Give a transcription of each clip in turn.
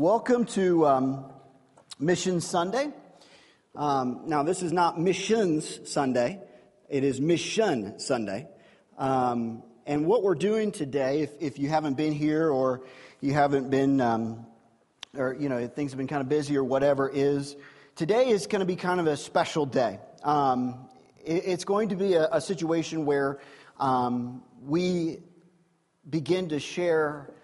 Welcome to um, Mission Sunday. Um, now, this is not Missions Sunday, it is Mission Sunday. Um, and what we're doing today, if, if, you haven't been here or you haven't been, um, or you know, things have been kind of busy or whatever, is today is going to be kind of a special day. Um, it, it's going to be a, a situation where um, we begin to share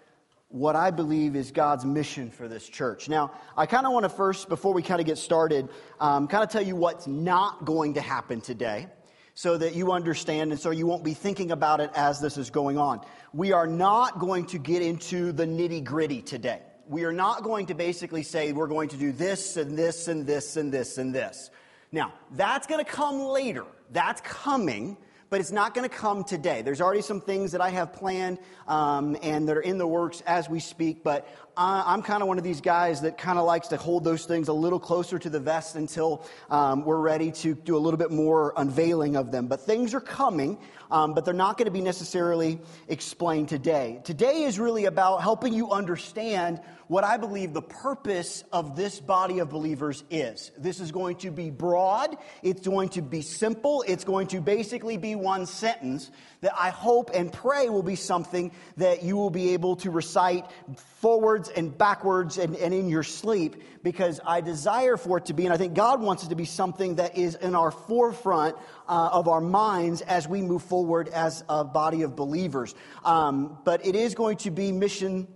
what I believe is God's mission for this church. Now, I kind of want to first, before we kind of get started, um, kind of tell you what's not going to happen today so that you understand and so you won't be thinking about it as this is going on. We are not going to get into the nitty gritty today. We are not going to basically say we're going to do this and this and this and this and this. Now, that's going to come later. That's coming but it's not going to come today. There's already some things that I have planned um, and that are in the works as we speak, but I'm kind of one of these guys that kind of likes to hold those things a little closer to the vest until um, we're ready to do a little bit more unveiling of them. But things are coming, um, but they're not going to be necessarily explained today. Today is really about helping you understand what I believe the purpose of this body of believers is. This is going to be broad, it's going to be simple, it's going to basically be one sentence that I hope and pray will be something that you will be able to recite forwards and backwards and, and in your sleep because I desire for it to be, and I think God wants it to be something that is in our forefront uh, of our minds as we move forward as a body of believers. Um, but it is going to be mission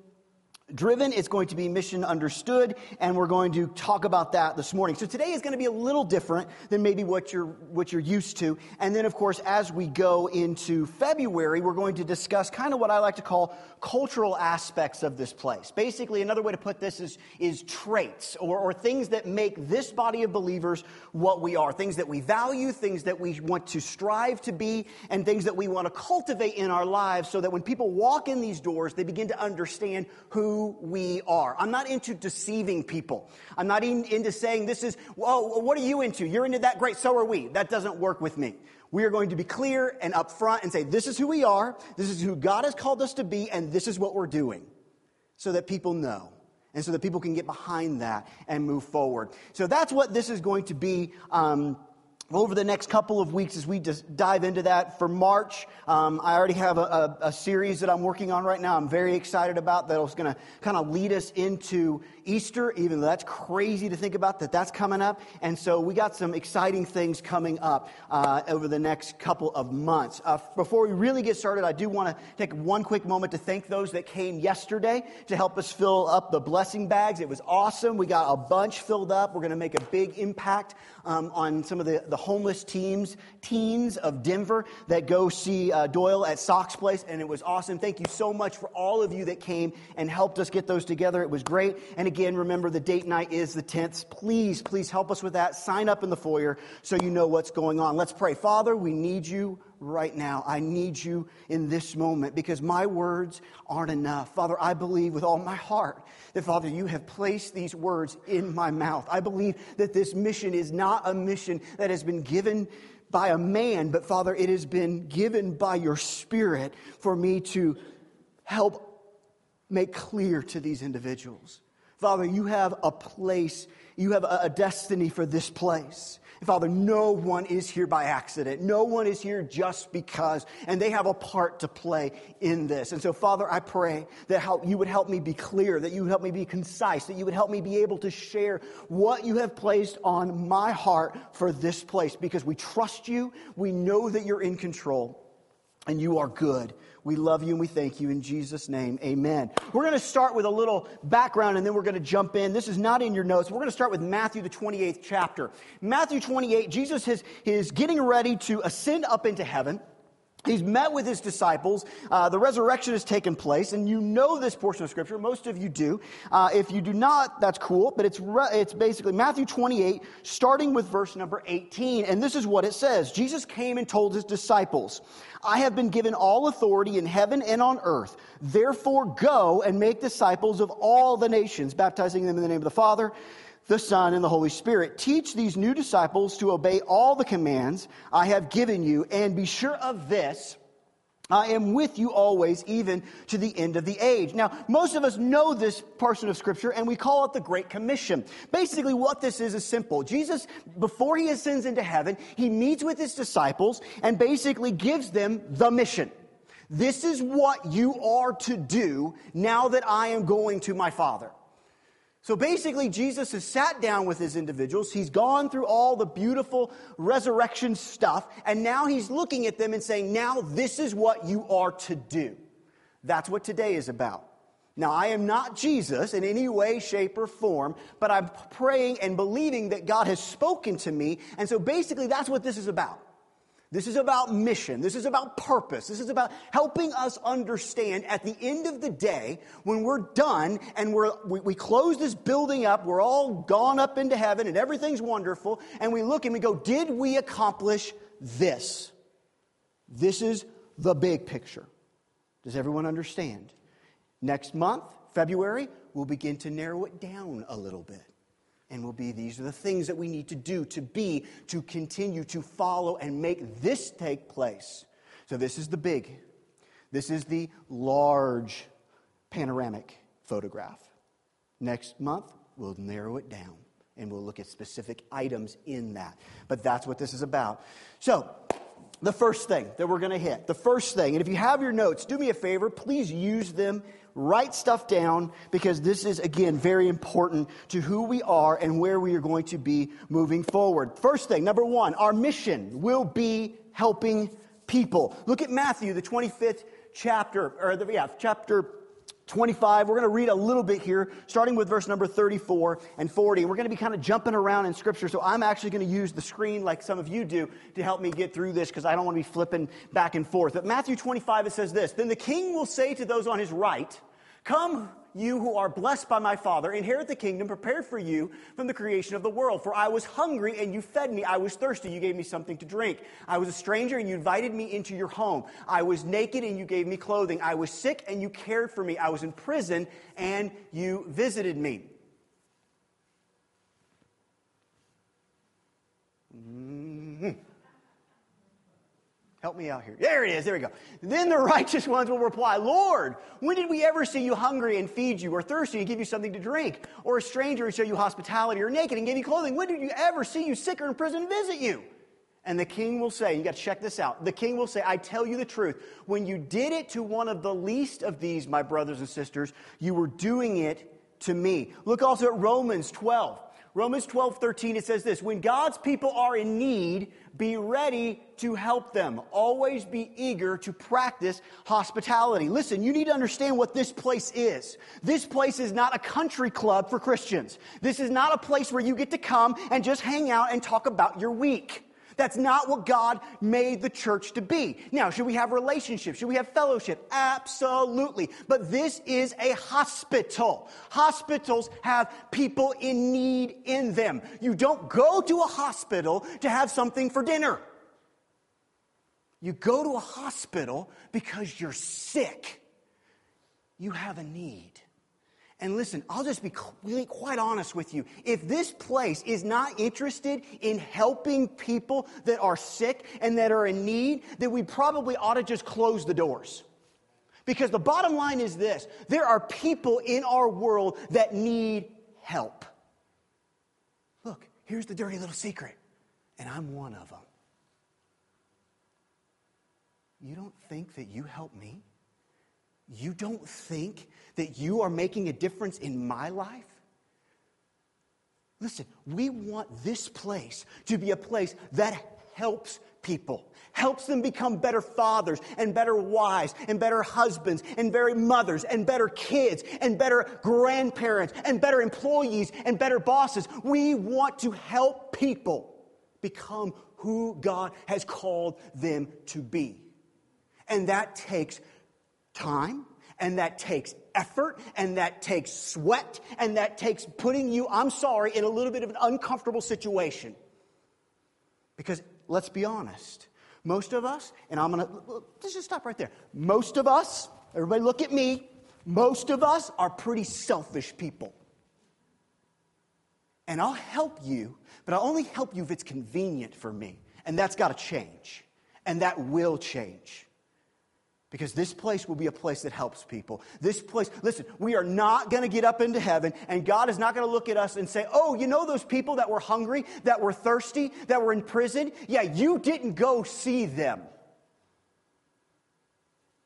driven, it's going to be mission understood, and we're going to talk about that this morning. So today is going to be a little different than maybe what you're, what you're used to. And then, of course, as we go into February, we're going to discuss kind of what I like to call cultural aspects of this place. Basically, another way to put this is, is traits or, or things that make this body of believers what we are, things that we value, things that we want to strive to be, and things that we want to cultivate in our lives so that when people walk in these doors, they begin to understand who we are. I'm not into deceiving people. I'm not in, into saying this is, well, what are you into? You're into that? Great, so are we. That doesn't work with me. We are going to be clear and upfront and say, this is who we are, this is who God has called us to be, and this is what we're doing. So that people know. And so that people can get behind that and move forward. So that's what this is going to be. Um, over the next couple of weeks as we just dive into that for march um, i already have a, a, a, series that i'm working on right now. I'm very excited about that's going to kind of lead us into easter even though that's crazy to think about that that's coming up. And so we got some exciting things coming up uh, over the next couple of months. Uh, before we really get started i do want to take one quick moment to thank those that came yesterday to help us fill up the blessing bags. It was awesome. We got a bunch filled up. We're going to make a big impact um, on some of the, the homeless teams, teens of Denver that go see uh, Doyle at Sox Place, and it was awesome. Thank you so much for all of you that came and helped us get those together. It was great. And again, remember the date night is the 10th. Please, please help us with that. Sign up in the foyer so you know what's going on. Let's pray. Father, we need you right now. I need you in this moment because my words aren't enough. Father, I believe with all my heart that, Father, you have placed these words in my mouth. I believe that this mission is not a mission that has been given by a man, but Father, it has been given by your Spirit for me to help make clear to these individuals. Father, you have a place, you have a destiny for this place. Father, no one is here by accident. No one is here just because, and they have a part to play in this. And so, Father, I pray that help, you would help me be clear, that you would help me be concise, that you would help me be able to share what you have placed on my heart for this place because we trust you. We know that you're in control and you are good. We love you and we thank you in Jesus' name. Amen. We're going to start with a little background and then we're going to jump in. This is not in your notes. We're going to start with Matthew, the 28th chapter. Matthew 28, Jesus is, is getting ready to ascend up into heaven. He's met with his disciples. Uh, the resurrection has taken place, and you know this portion of Scripture. Most of you do. Uh, if you do not, that's cool, but it's, re- it's basically Matthew 28, starting with verse number 18. And this is what it says Jesus came and told his disciples, I have been given all authority in heaven and on earth. Therefore, go and make disciples of all the nations, baptizing them in the name of the Father the Son, and the Holy Spirit. Teach these new disciples to obey all the commands I have given you, and be sure of this I am with you always, even to the end of the age. Now, most of us know this portion of Scripture, and we call it the Great Commission. Basically, what this is is simple. Jesus, before he ascends into heaven, he meets with his disciples and basically gives them the mission. This is what you are to do now that I am going to my Father. So basically, Jesus has sat down with his individuals. He's gone through all the beautiful resurrection stuff, and now he's looking at them and saying, Now this is what you are to do. That's what today is about. Now, I am not Jesus in any way, shape, or form, but I'm praying and believing that God has spoken to me. And so basically, that's what this is about. This is about mission. This is about purpose. This is about helping us understand at the end of the day, when we're done and we're, we, we, close this building up, we're all gone up into heaven and everything's wonderful, and we look and we go, Did we accomplish this? This is the big picture. Does everyone understand? Next month, February, we'll begin to narrow it down a little bit and will be these are the things that we need to do to be, to continue to follow and make this take place. So, this is the big, this is the large panoramic photograph. Next month, we'll narrow it down and we'll look at specific items in that. But that's what this is about. So, the first thing that we're going to hit, the first thing, and if you have your notes, do me a favor, please use them write stuff down because this is, again, very important to who we are and where we are going to be moving forward. First thing, number one, our mission will be helping people. Look at Matthew, the 25th chapter, or the, yeah, chapter 25. We're going to read a little bit here, starting with verse number 34 and 40. We're going to be kind of jumping around in Scripture, so I'm actually going to use the screen like some of you do to help me get through this because I don't want to be flipping back and forth. But Matthew 25, it says this Then the king will say to those on his right, Come, you who are blessed by my Father, inherit the kingdom prepared for you from the creation of the world. For I was hungry and you fed me. I was thirsty. You gave me something to drink. I was a stranger and you invited me into your home. I was naked and you gave me clothing. I was sick and you cared for me. I was in prison and you visited me. Mm-hmm. Help me out here. There it is. There we go. Then the righteous ones will reply, Lord, when did we ever see you hungry and feed you, or thirsty and give you something to drink, or a stranger and show you hospitality, or naked and give you clothing? When did you ever see you sick or in prison and visit you? And the king will say, you got to check this out. The king will say, I tell you the truth. When you did it to one of the least of these, my brothers and sisters, you were doing it to me. Look also at Romans 12. Romans 12, 13, it says this When God's people are in need, be ready to help them. Always be eager to practice hospitality. Listen, you need to understand what this place is. This place is not a country club for Christians. This is not a place where you get to come and just hang out and talk about your week. That's not what God made the church to be. Now, should we have relationships? Should we have fellowship? Absolutely. But this is a hospital. Hospitals have people in need in them. You don't go to a hospital to have something for dinner. You go to a hospital because you're sick. You have a need. And listen, I'll just be really quite honest with you. If this place is not interested in helping people that are sick and that are in need, then we probably ought to just close the doors. Because the bottom line is this there are people in our world that need help. Look, here's the dirty little secret, and I'm one of them. You don't think that you help me? You don't think that you are making a difference in my life? Listen, we want this place to be a place that helps people, helps them become better fathers and better wives and better husbands and better mothers and better kids and better grandparents and better employees and better bosses. We want to help people become who God has called them to be. And that takes time, and that takes effort, and that takes sweat, and that takes putting you, I'm sorry, in a little bit of an uncomfortable situation. Because let's be honest, most of us, and I'm gonna, let's just stop right there. Most of us, everybody look at me, most of us are pretty selfish people. And I'll help you, but I'll only help you if it's convenient for me. And that's got to change. And that will change. Because this place will be a place that helps people. This place, listen, we are not going to get up into heaven, and God is not going to look at us and say, Oh, you know those people that were hungry, that were thirsty, that were in prison? Yeah, you didn't go see them.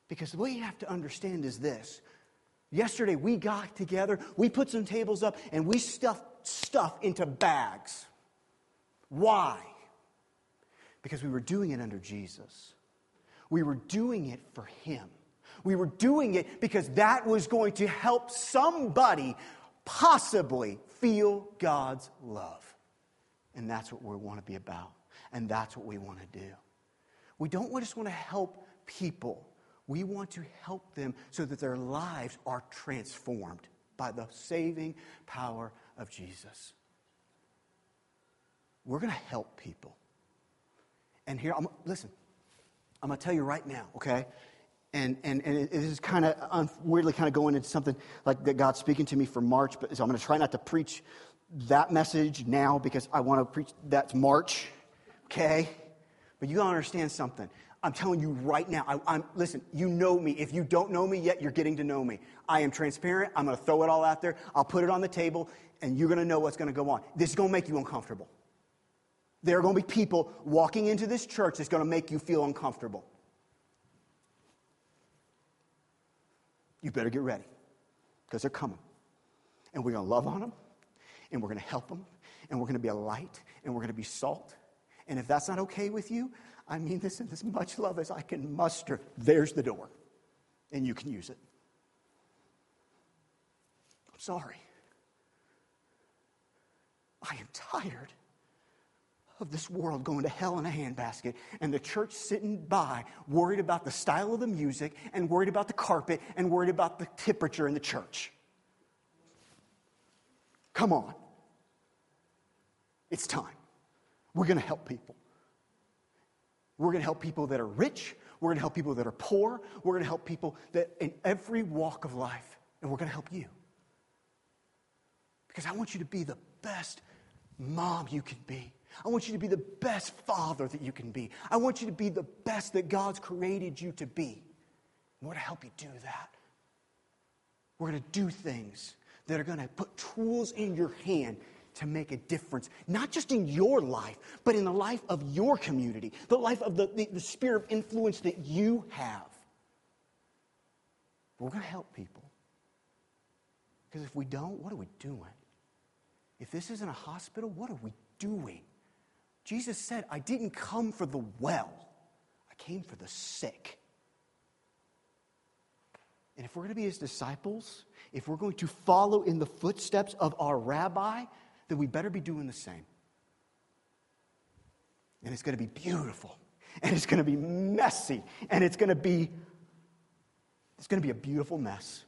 Because what you have to understand is this. Yesterday, we got together, we put some tables up, and we stuffed stuff into bags. Why? Because we were doing it under Jesus. We were doing it for Him. We were doing it because that was going to help somebody possibly feel God's love. And that's what we want to be about. And that's what we want to do. We don't just want to help people, we want to help them so that their lives are transformed by the saving power of Jesus. We're going to help people. And here, I'm, listen, I'm going to tell you right now, okay? And, and, and it is kind of weirdly kind of going into something like that God's speaking to me for March, but so I'm going to try not to preach that message now because I want to preach that's March, okay? But you got to understand something. I'm telling you right now, I, am listen, you know me. If you don't know me yet, you're getting to know me. I am transparent. I'm going to throw it all out there. I'll put it on the table, and you're going to know what's going to go on. This is going to make you uncomfortable. There are going to be people walking into this church that's going to make you feel uncomfortable. You better get ready because they're coming. And we're going to love on them, and we're going to help them, and we're going to be a light, and we're going to be salt. And if that's not okay with you, I mean this in as much love as I can muster. There's the door, and you can use it. I'm sorry. I am tired of this world going to hell in a handbasket and the church sitting by worried about the style of the music and worried about the carpet and worried about the temperature in the church. Come on. It's time. We're going to help people. We're going to help people that are rich. We're going to help people that are poor. We're going to help people that in every walk of life. And we're going to help you. Because I want you to be the best mom you can be. I want you to be the best father that you can be. I want you to be the best that God's created you to be. And we're going to help you do that. We're going to do things that are going to put tools in your hand to make a difference, not just in your life, but in the life of your community, the life of the, the, the sphere of influence that you have. We're going to help people. Because if we don't, what are we doing? If this isn't a hospital, what are we doing? Jesus said, I didn't come for the well, I came for the sick. And if we're going to be his disciples, if we're going to follow in the footsteps of our rabbi, then we better be doing the same. And it's going to be beautiful, and it's going to be messy, and it's going to be it's going to be a beautiful mess.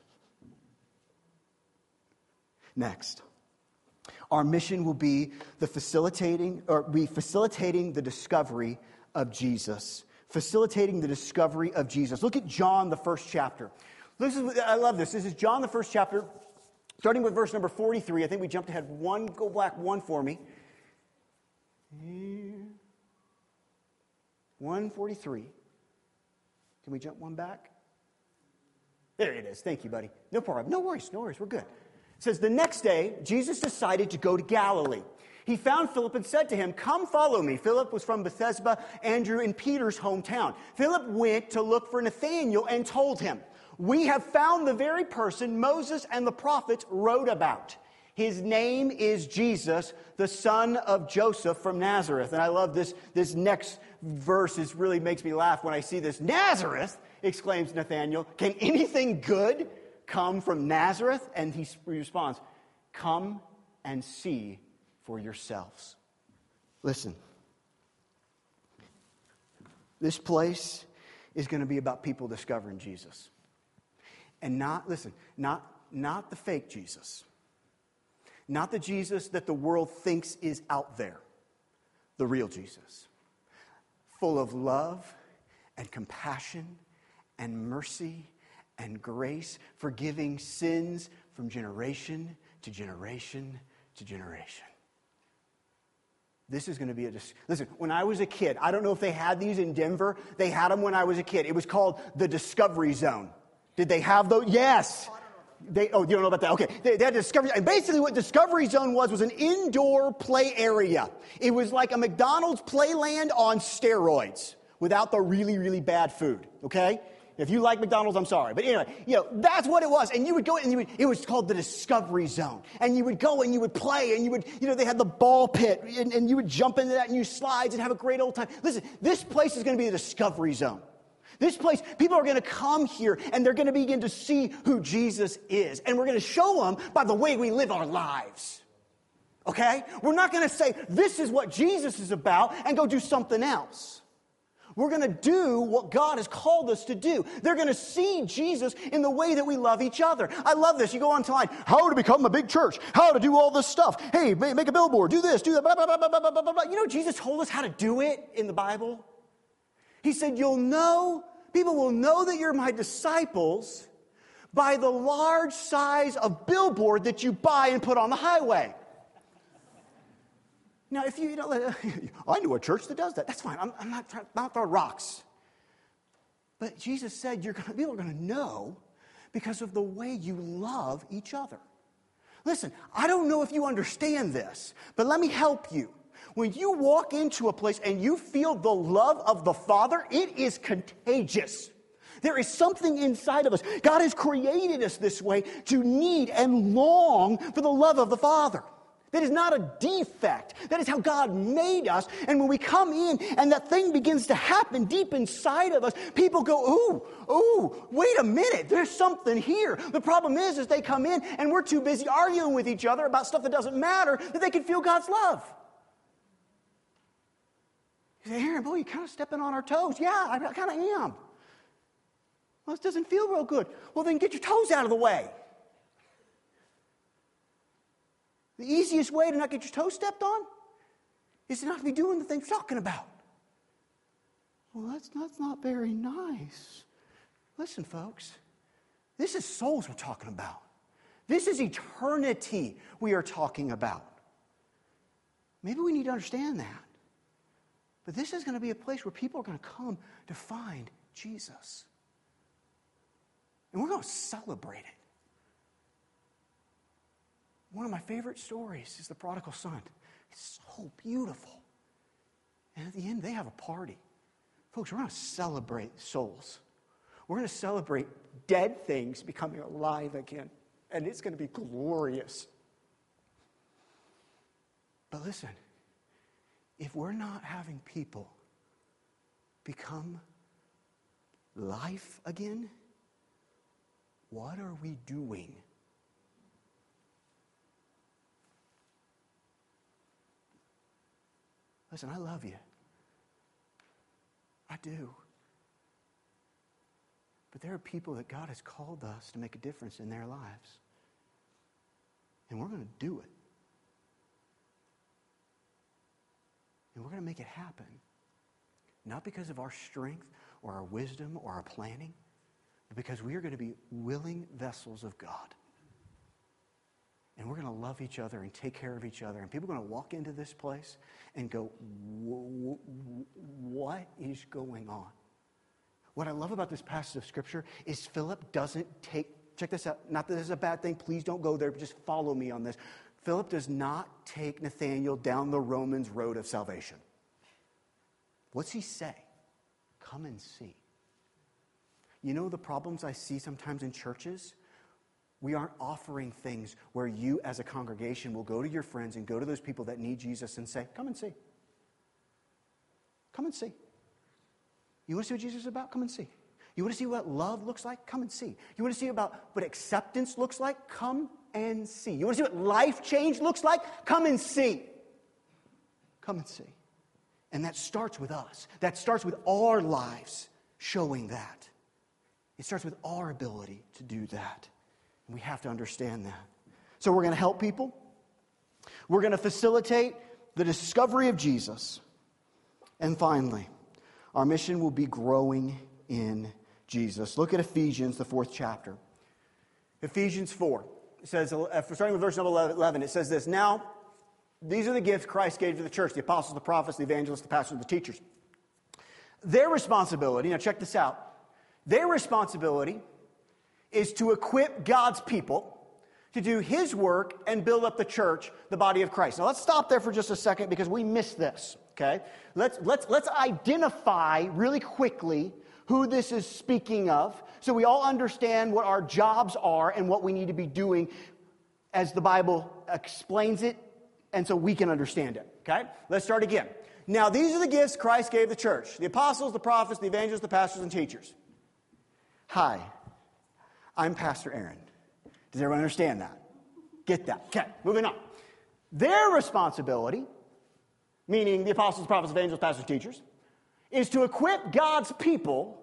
Next. Our mission will be the facilitating, or be facilitating the discovery of Jesus. Facilitating the discovery of Jesus. Look at John, the first chapter. This is, I love this. This is John, the first chapter, starting with verse number 43. I think we jumped ahead one, go back one for me. 143. Can we jump one back? There it is. Thank you, buddy. No problem. No worries. No worries. We're good. It says, The next day, Jesus decided to go to Galilee. He found Philip and said to him, Come follow me. Philip was from Bethsaida, Andrew and Peter's hometown. Philip went to look for Nathanael and told him, We have found the very person Moses and the prophets wrote about. His name is Jesus, the son of Joseph from Nazareth. And I love this, this next verse. It really makes me laugh when I see this. Nazareth, exclaims Nathanael. Can anything good come from Nazareth? And he responds, Come and see for yourselves. Listen, this place is going to be about people discovering Jesus. And not, listen, not, not the fake Jesus, not the Jesus that the world thinks is out there, the real Jesus, full of love and compassion and mercy and grace, forgiving sins from generation to generation to generation. this is going to be a. Dis- Listen, when I was a kid, I don't know if they had these in Denver. They had them when I was a kid. It was called the Discovery Zone. Did they have those? Yes. They, oh, you don't know about that? Okay. They, they had Discovery, and basically what Discovery Zone was was an indoor play area. It was like a McDonald's playland on steroids without the really, really bad food. Okay? If you like McDonald's, I'm sorry. But anyway, you know, that's what it was. And you would go and you would, it was called the Discovery Zone. And you would go and you would play and you would, you know, they had the ball pit and, and you would jump into that and you slides and have a great old time. Listen, this place is going to be the Discovery Zone. This place, people are going to come here and they're going to begin to see who Jesus is. And we're going to show them by the way we live our lives. Okay? We're not going to say, this is what Jesus is about and go do something else. We're going to do what God has called us to do. They're going to see Jesus in the way that we love each other. I love this. You go on online, how to become a big church, how to do all this stuff. Hey, make a billboard, do this, do that, blah, blah, blah, blah, blah, blah, blah. You know, Jesus told us how to do it in the Bible? He said, You'll know, people will know that you're my disciples by the large size of billboard that you buy and put on the highway. Now, if you, you know, I know a church that does that. That's fine. I'm, I'm not trying to throw rocks. But Jesus said, you're gonna, people are going to know because of the way you love each other. Listen, I don't know if you understand this, but let me help you. When you walk into a place and you feel the love of the Father, it is contagious. There is something inside of us. God has created us this way to need and long for the love of the Father. That is not a defect. That is how God made us. And when we come in and that thing begins to happen deep inside of us, people go, ooh, ooh, wait a minute, there's something here. The problem is, is they come in and we're too busy arguing with each other about stuff that doesn't matter that they can feel God's love. You say, Aaron, boy, you're kind of stepping on our toes. Yeah, I kind of am. Well, this doesn't feel real good. Well, then get your toes out of the way. The easiest way to not get your toes stepped on is to not be doing the things you're talking about. Well, that's, that's not very nice. Listen, folks, this is souls we're talking about. This is eternity we are talking about. Maybe we need to understand that. But this is going to be a place where people are going to come to find Jesus. And we're going to celebrate it. One of my favorite stories is the prodigal son. It's so beautiful. And at the end, they have a party. Folks, we're going to celebrate souls. We're going to celebrate dead things becoming alive again. And it's going to be glorious. But listen, if we're not having people become life again, what are we doing? Listen, I love you. I do. But there are people that God has called us to make a difference in their lives. And we're going to do it. And we're going to make it happen. Not because of our strength or our wisdom or our planning, but because we are going to be willing vessels of God. And we're going to love each other and take care of each other. And people are going to walk into this place and go, What is going on? What I love about this passage of Scripture is Philip doesn't take, check this out, not that this is a bad thing, please don't go there, but just follow me on this. Philip does not take Nathanael down the Romans road of salvation. What's he say? Come and see. You know the problems I see sometimes in churches? We aren't offering things where you, as a congregation, will go to your friends and go to those people that need Jesus and say, Come and see. Come and see. You want to see what Jesus is about? Come and see. You want to see what love looks like? Come and see. You want to see about what acceptance looks like? Come and see. You want to see what life change looks like? Come and see. Come and see. And that starts with us. That starts with our lives showing that. It starts with our ability to do that. We have to understand that. So we're going to help people. We're going to facilitate the discovery of Jesus. And finally, our mission will be growing in Jesus. Look at Ephesians, the fourth chapter. Ephesians 4. It says, uh, starting with verse number 11, it says this Now, These are the gifts Christ gave to the church the apostles, the prophets, the evangelists, the pastors, the teachers. Their responsibility, now check this out, their responsibility is to equip God's people to do his work and build up the church, the body of Christ. Now let's stop there for just a second because we missed this, okay? Let's, let's, let's identify really quickly who this is speaking of so we all understand what our jobs are and what we need to be doing as the Bible explains it and so we can understand it, okay? Let's start again. Now, these are the gifts Christ gave the church the apostles, the prophets, the evangelists, the pastors, and teachers. Hi, I'm Pastor Aaron. Does everyone understand that? Get that? Okay, moving on. Their responsibility, meaning the apostles, prophets, evangelists, pastors, teachers, is to equip God's people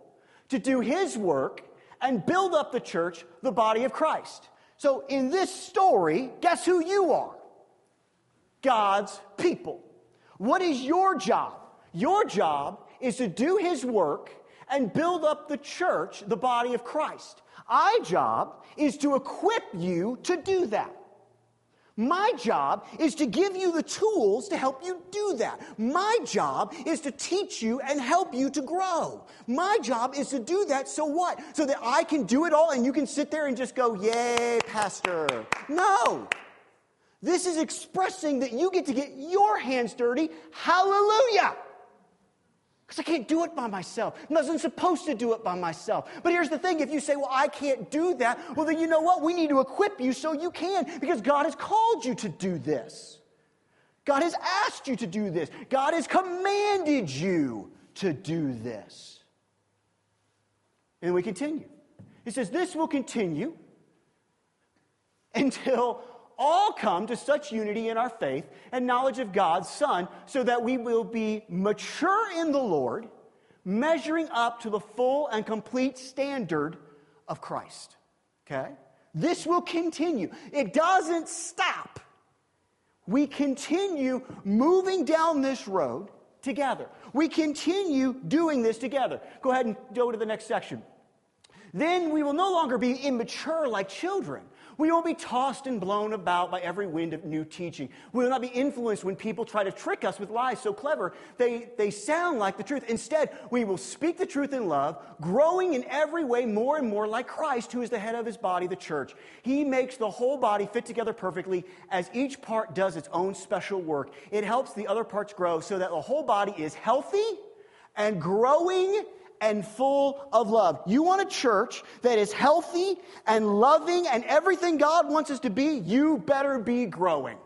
to do his work and build up the church, the body of Christ. So in this story, guess who you are? God's people. What is your job? Your job is to do his work and build up the church, the body of Christ. Our job is to equip you to do that. My job is to give you the tools to help you do that. My job is to teach you and help you to grow. My job is to do that so what? So that I can do it all and you can sit there and just go, Yay, Pastor. No. This is expressing that you get to get your hands dirty. Hallelujah. Because I can't do it by myself. I wasn't supposed to do it by myself. But here's the thing if you say, well, I can't do that, well, then you know what? We need to equip you so you can, because God has called you to do this. God has asked you to do this. God has commanded you to do this. And we continue. He says, This will continue until all come to such unity in our faith and knowledge of God's Son, so that we will be mature in the Lord, measuring up to the full and complete standard of Christ. Okay? This will continue. It doesn't stop. We continue moving down this road together. We continue doing this together. Go ahead and go to the next section. Then we will no longer be immature like children we won't be tossed and blown about by every wind of new teaching. We will not be influenced when people try to trick us with lies so clever they, they sound like the truth. Instead, we will speak the truth in love, growing in every way more and more like Christ, who is the head of his body, the church. He makes the whole body fit together perfectly as each part does its own special work. It helps the other parts grow so that the whole body is healthy and growing and full of love. You want a church that is healthy and loving and everything God wants us to be, you better be growing.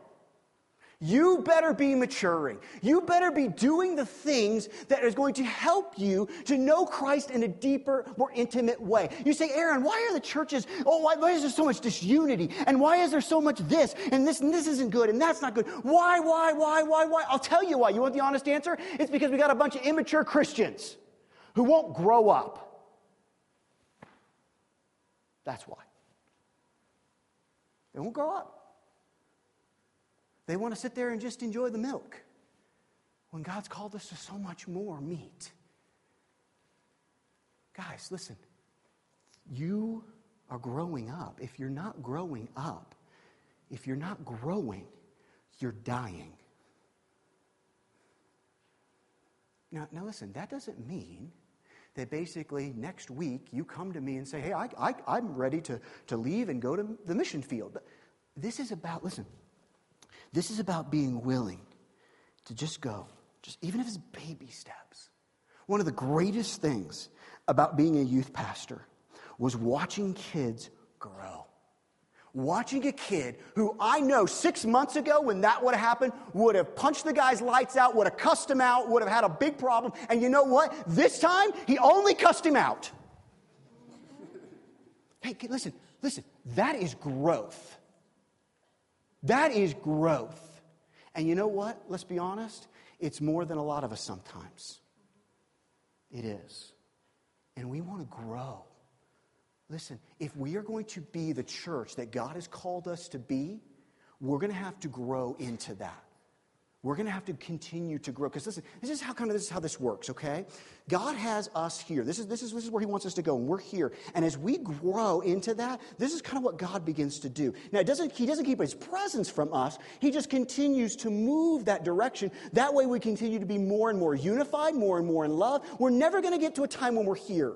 You better be maturing. You better be doing the things that is going to help you to know Christ in a deeper, more intimate way. You say, Aaron, why are the churches, oh, why, why is there so much disunity? And why is there so much this? And this and this isn't good and that's not good. Why, why, why, why, why? I'll tell you why. You want the honest answer? It's because we got a bunch of immature Christians who won't grow up. That's why. They won't grow up. They want to sit there and just enjoy the milk when God's called us to so much more meat. Guys, listen. You are growing up. If you're not growing up, if you're not growing, you're dying. Now, now listen, that doesn't mean that basically next week you come to me and say, hey, I, I, I'm ready to, to leave and go to the mission field. This is about, listen, this is about being willing to just go, just even if it's baby steps. One of the greatest things about being a youth pastor was watching kids grow watching a kid who I know six months ago, when that would have happened, would have punched the guy's lights out, would have cussed him out, would have had a big problem. And you know what? This time, he only cussed him out. hey, listen, listen, that is growth. That is growth. And you know what? Let's be honest. It's more than a lot of us sometimes. It is. And we want to grow. Listen, if we are going to be the church that God has called us to be, we're going to have to grow into that. we're going to have to continue to grow. Because this, this is how kind of this is how this works, okay? God has us here. This is, this, is, this is where He wants us to go, and we're here. And as we grow into that, this is kind of what God begins to do. Now, it doesn't, He doesn't keep His presence from us, He just continues to move that direction. That way, we continue to be more and more unified, more and more in love. We're never going to get to a time when we're here.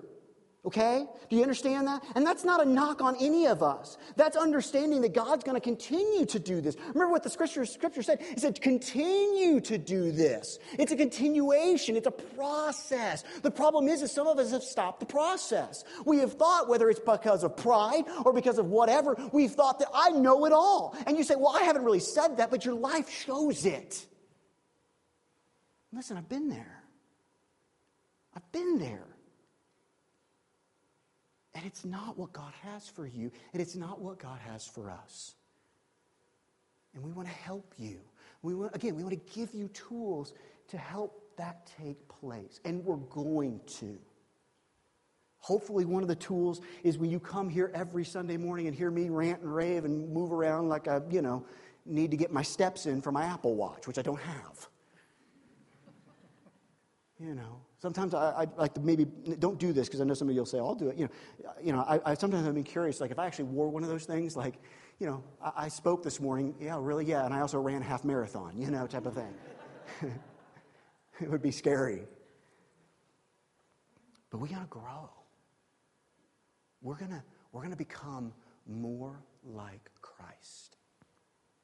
Okay? Do you understand that? And that's not a knock on any of us. That's understanding that God's going to continue to do this. Remember what the scripture, scripture said? It said, continue to do this. It's a continuation. It's a process. The problem is, is some of us have stopped the process. We have thought, whether it's because of pride or because of whatever, we've thought that I know it all. And you say, well, I haven't really said that, but your life shows it. Listen, I've been there. I've been there. And it's not what God has for you, and it's not what God has for us. And we want to help you. We want, again, we want to give you tools to help that take place. And we're going to. Hopefully, one of the tools is when you come here every Sunday morning and hear me rant and rave and move around like I, you know, need to get my steps in for my Apple Watch, which I don't have. You know, sometimes I, I like maybe don't do this because I know somebody will say, I'll do it. You know, you know I, I sometimes I've been curious, like if I actually wore one of those things, like, you know, I, I spoke this morning, yeah, really, yeah, and I also ran a half marathon, you know, type of thing. it would be scary. But we got to grow. We're to we're to become more like Christ.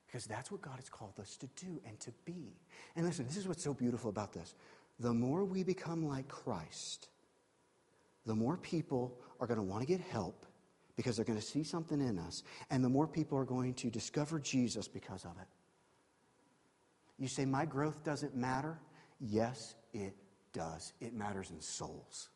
Because that's what God has called us to do and to be. And listen, this is what's so beautiful about this the more we become like Christ, the more people are going to want to get help because they're going to see something in us, and the more people are going to discover Jesus because of it. You say, My growth doesn't matter? Yes, it does. It matters in souls.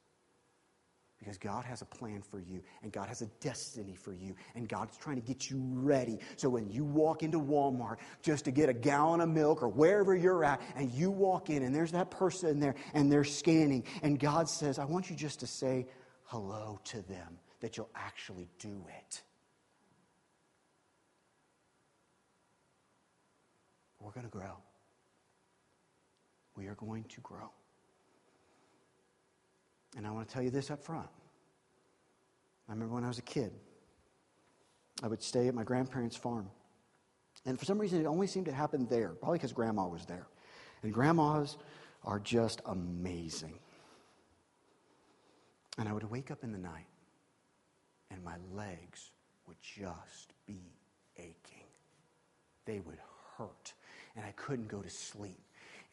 Because God has a plan for you, and God has a destiny for you, and God's trying to get you ready. So when you walk into Walmart just to get a gallon of milk or wherever you're at, and you walk in, and there's that person there, and they're scanning, and God says, I want you just to say hello to them, that you'll actually do it. We're going to grow. We are going to grow. And I want to tell you this up front. I remember when I was a kid, I would stay at my grandparents' farm. And for some reason, it only seemed to happen there, probably because grandma was there. And grandmas are just amazing. And I would wake up in the night, and my legs would just be aching. They would hurt, and I couldn't go to sleep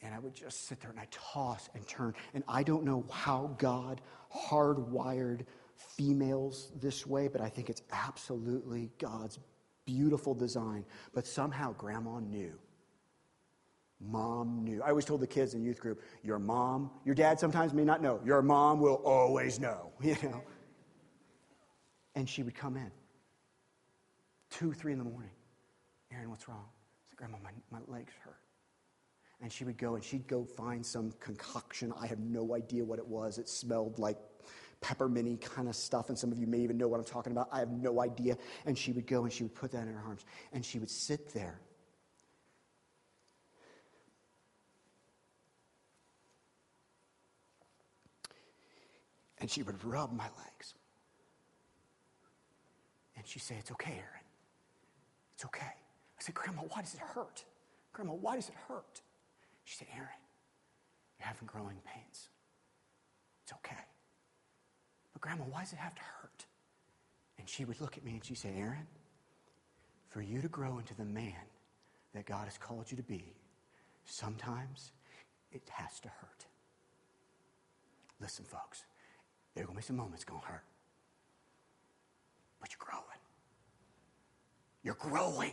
and I would just sit there and I toss and turn. And I don't know how God hardwired females this way, but I think it's absolutely God's beautiful design. But somehow grandma knew. Mom knew. I always told the kids in youth group, your mom, your dad sometimes may not know. Your mom will always know, you know. And she would come in. Two, three in the morning. Aaron, what's wrong? I said, Grandma, my, my legs hurt. And she would go and she'd go find some concoction. I have no idea what it was. It smelled like pepperminty kind of stuff. And some of you may even know what I'm talking about. I have no idea. And she would go and she would put that in her arms. And she would sit there. And she would rub my legs. And she'd say, It's okay, Aaron. It's okay. I said, Grandma, why does it hurt? Grandma, why does it hurt? She said, Aaron, you're having growing pains. It's okay. But, Grandma, why does it have to hurt? And she would look at me and she'd say, Aaron, for you to grow into the man that God has called you to be, sometimes it has to hurt. Listen, folks, there are going to be some moments going to hurt. But you're growing. You're growing.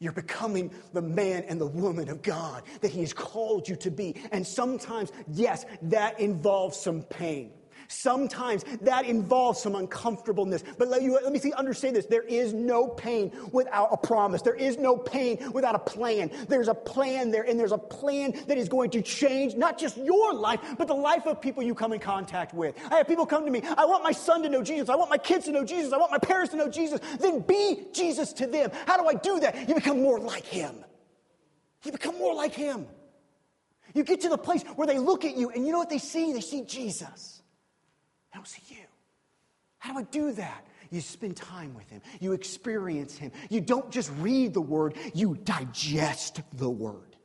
You're becoming the man and the woman of God that He has called you to be. And sometimes, yes, that involves some pain. Sometimes that involves some uncomfortableness. But let, you, let me see, understand this. There is no pain without a promise. There is no pain without a plan. There's a plan there, and there's a plan that is going to change not just your life, but the life of people you come in contact with. I have people come to me, I want my son to know Jesus. I want my kids to know Jesus. I want my parents to know Jesus. Then be Jesus to them. How do I do that? You become more like him. You become more like him. You get to the place where they look at you and you know what they see? They see Jesus. They don't see you. How do I do that? You spend time with him. You experience him. You don't just read the word, you digest the word.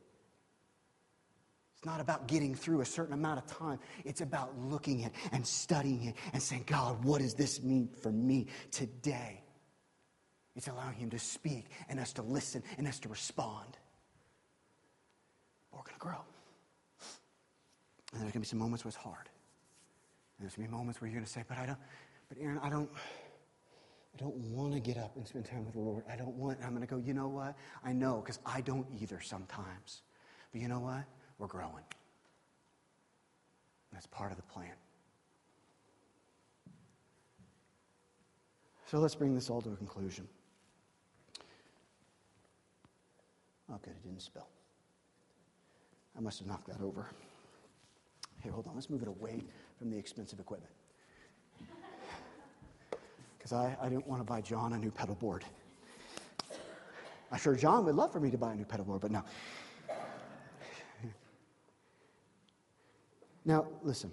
It's not about getting through a certain amount of time. It's about looking at and studying it and saying, God, what does this mean for me today? It's allowing him to speak and us to listen and us to respond. We're going to grow. And there's going to be some moments where it's hard. And there's going to be moments where you're going to say, but I don't, but Aaron, I don't, I don't want to get up and spend time with the Lord. I don't want, I'm going to go, you know what? I know, because I don't either sometimes. But you know what? We're growing. That's part of the plan. So let's bring this all to a conclusion. Oh, good, it didn't spill. I must have knocked that over. Here, hold on. Let's move it away from the expensive equipment. Because I, I didn't want to buy John a new pedal board. I'm sure John would love for me to buy a new pedal board, but no. Now, listen.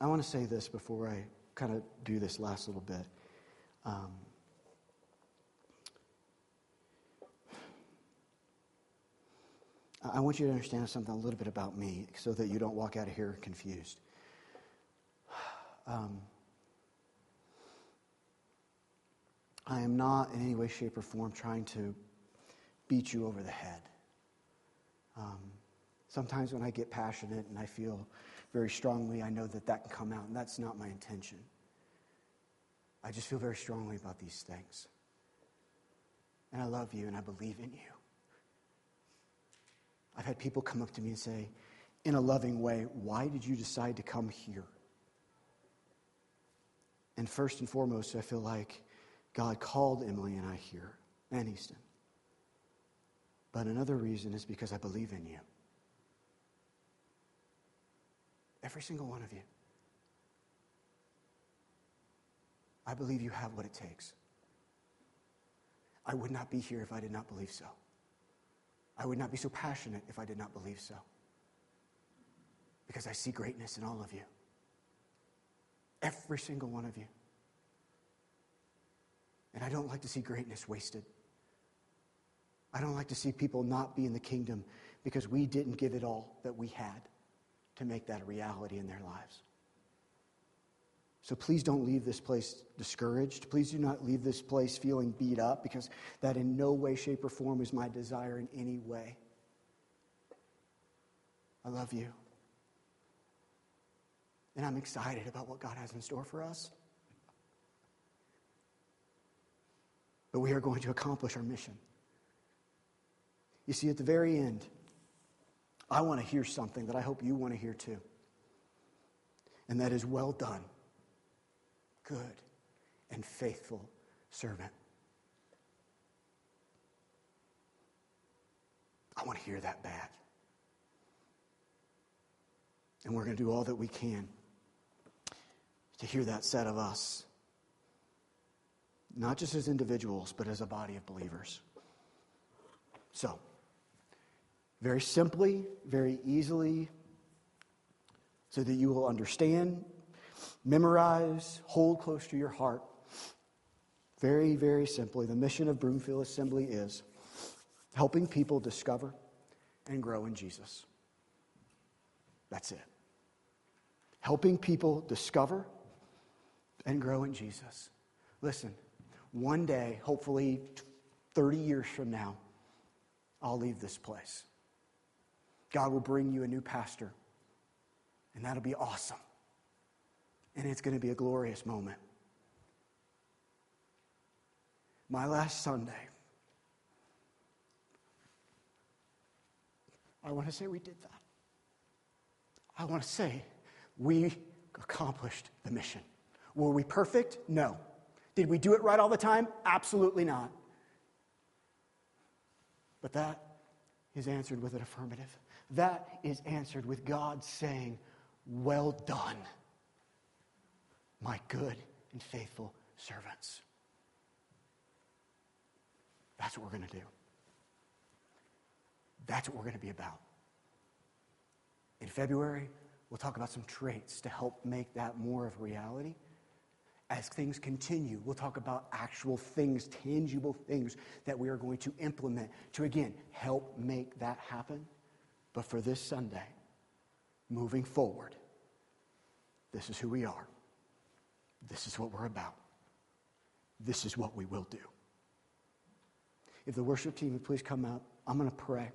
I want to say this before I kind of do this last little bit. Um, I want you to understand something a little bit about me so that you don't walk out of here confused. Um, I am not in any way, shape, or form trying to beat you over the head. Um, sometimes when I get passionate and I feel very strongly, I know that that can come out, and that's not my intention. I just feel very strongly about these things. And I love you and I believe in you. I've had people come up to me and say, in a loving way, why did you decide to come here? And first and foremost, I feel like God called Emily and I here and Easton. But another reason is because I believe in you. Every single one of you. I believe you have what it takes. I would not be here if I did not believe so. I would not be so passionate if I did not believe so. Because I see greatness in all of you. Every single one of you. And I don't like to see greatness wasted. I don't like to see people not be in the kingdom because we didn't give it all that we had to make that a reality in their lives. So please don't leave this place discouraged. Please do not leave this place feeling beat up because that in no way, shape, or form is my desire in any way. I love you. And I'm excited about what God has in store for us. But we are going to accomplish our mission. You see, at the very end, I want to hear something that I hope you want to hear too. And that is well done good and faithful servant. I want to hear that back. And we're going to do all that we can to hear that said of us, not just as individuals, but as a body of believers. So, very simply, very easily, so that you will understand memorize, hold close to your heart. Very, very simply, the mission of Broomfield Assembly is helping people discover and grow in Jesus. That's it. Helping people discover and grow in Jesus. Listen, one day, hopefully 30 years from now, I'll leave this place. God will bring you a new pastor, and that'll be awesome and it's going to be a glorious moment. My last Sunday, I want to say we did that. I want to say we accomplished the mission. Were we perfect? No. Did we do it right all the time? Absolutely not. But that is answered with an affirmative. That is answered with God saying, Well done my good and faithful servants. That's what we're going to do. That's what we're going to be about. In February, we'll talk about some traits to help make that more of a reality. As things continue, we'll talk about actual things, tangible things that we are going to implement to, again, help make that happen. But for this Sunday, moving forward, this is who we are. This is what we're about. This is what we will do. If the worship team would please come up, I'm going to pray.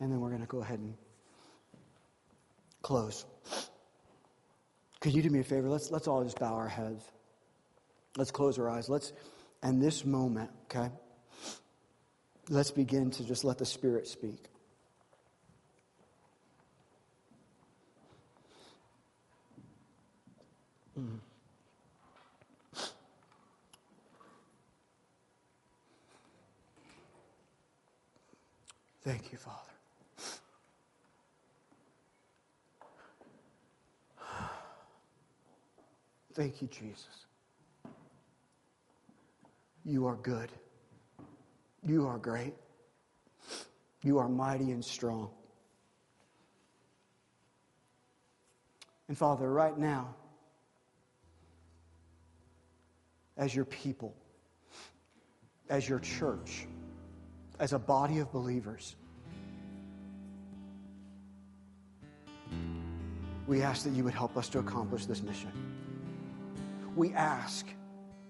And then we're going to go ahead and close. Could you do me a favor? Let's, let's all just bow our heads. Let's close our eyes. Let's, and this moment, okay, let's begin to just let the Spirit speak. Mm. Thank you, Father. Thank you, Jesus. You are good. You are great. You are mighty and strong. And Father, right now, as your people, as your church, as a body of believers, we ask that you would help us to accomplish this mission. We ask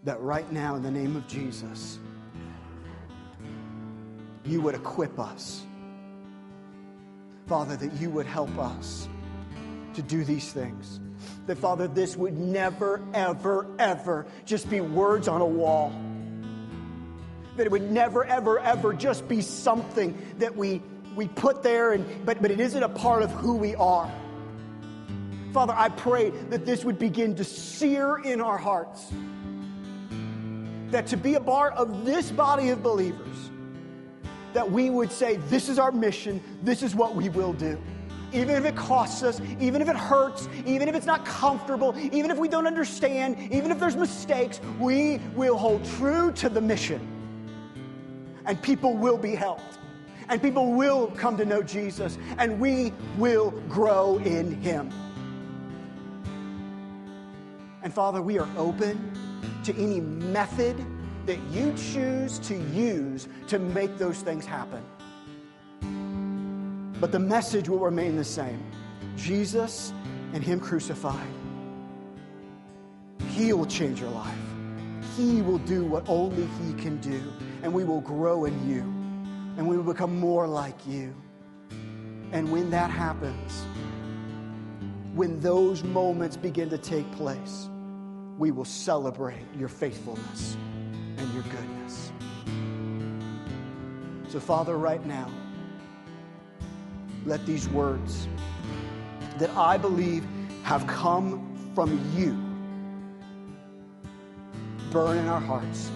that right now, in the name of Jesus, you would equip us. Father, that you would help us to do these things. That, Father, this would never, ever, ever just be words on a wall. That it would never, ever, ever just be something that we, we put there, and, but, but it isn't a part of who we are. Father, I pray that this would begin to sear in our hearts. That to be a part of this body of believers, that we would say, This is our mission, this is what we will do. Even if it costs us, even if it hurts, even if it's not comfortable, even if we don't understand, even if there's mistakes, we will hold true to the mission. And people will be helped. And people will come to know Jesus. And we will grow in Him. And Father, we are open to any method that you choose to use to make those things happen. But the message will remain the same Jesus and Him crucified. He will change your life. He will do what only He can do. And we will grow in you. And we will become more like you. And when that happens, when those moments begin to take place, we will celebrate your faithfulness and your goodness. So, Father, right now, let these words that I believe have come from you burn in our hearts,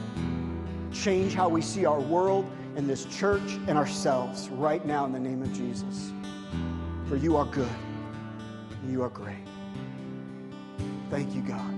change how we see our world and this church and ourselves right now in the name of Jesus. For you are good, you are great. Thank you, God.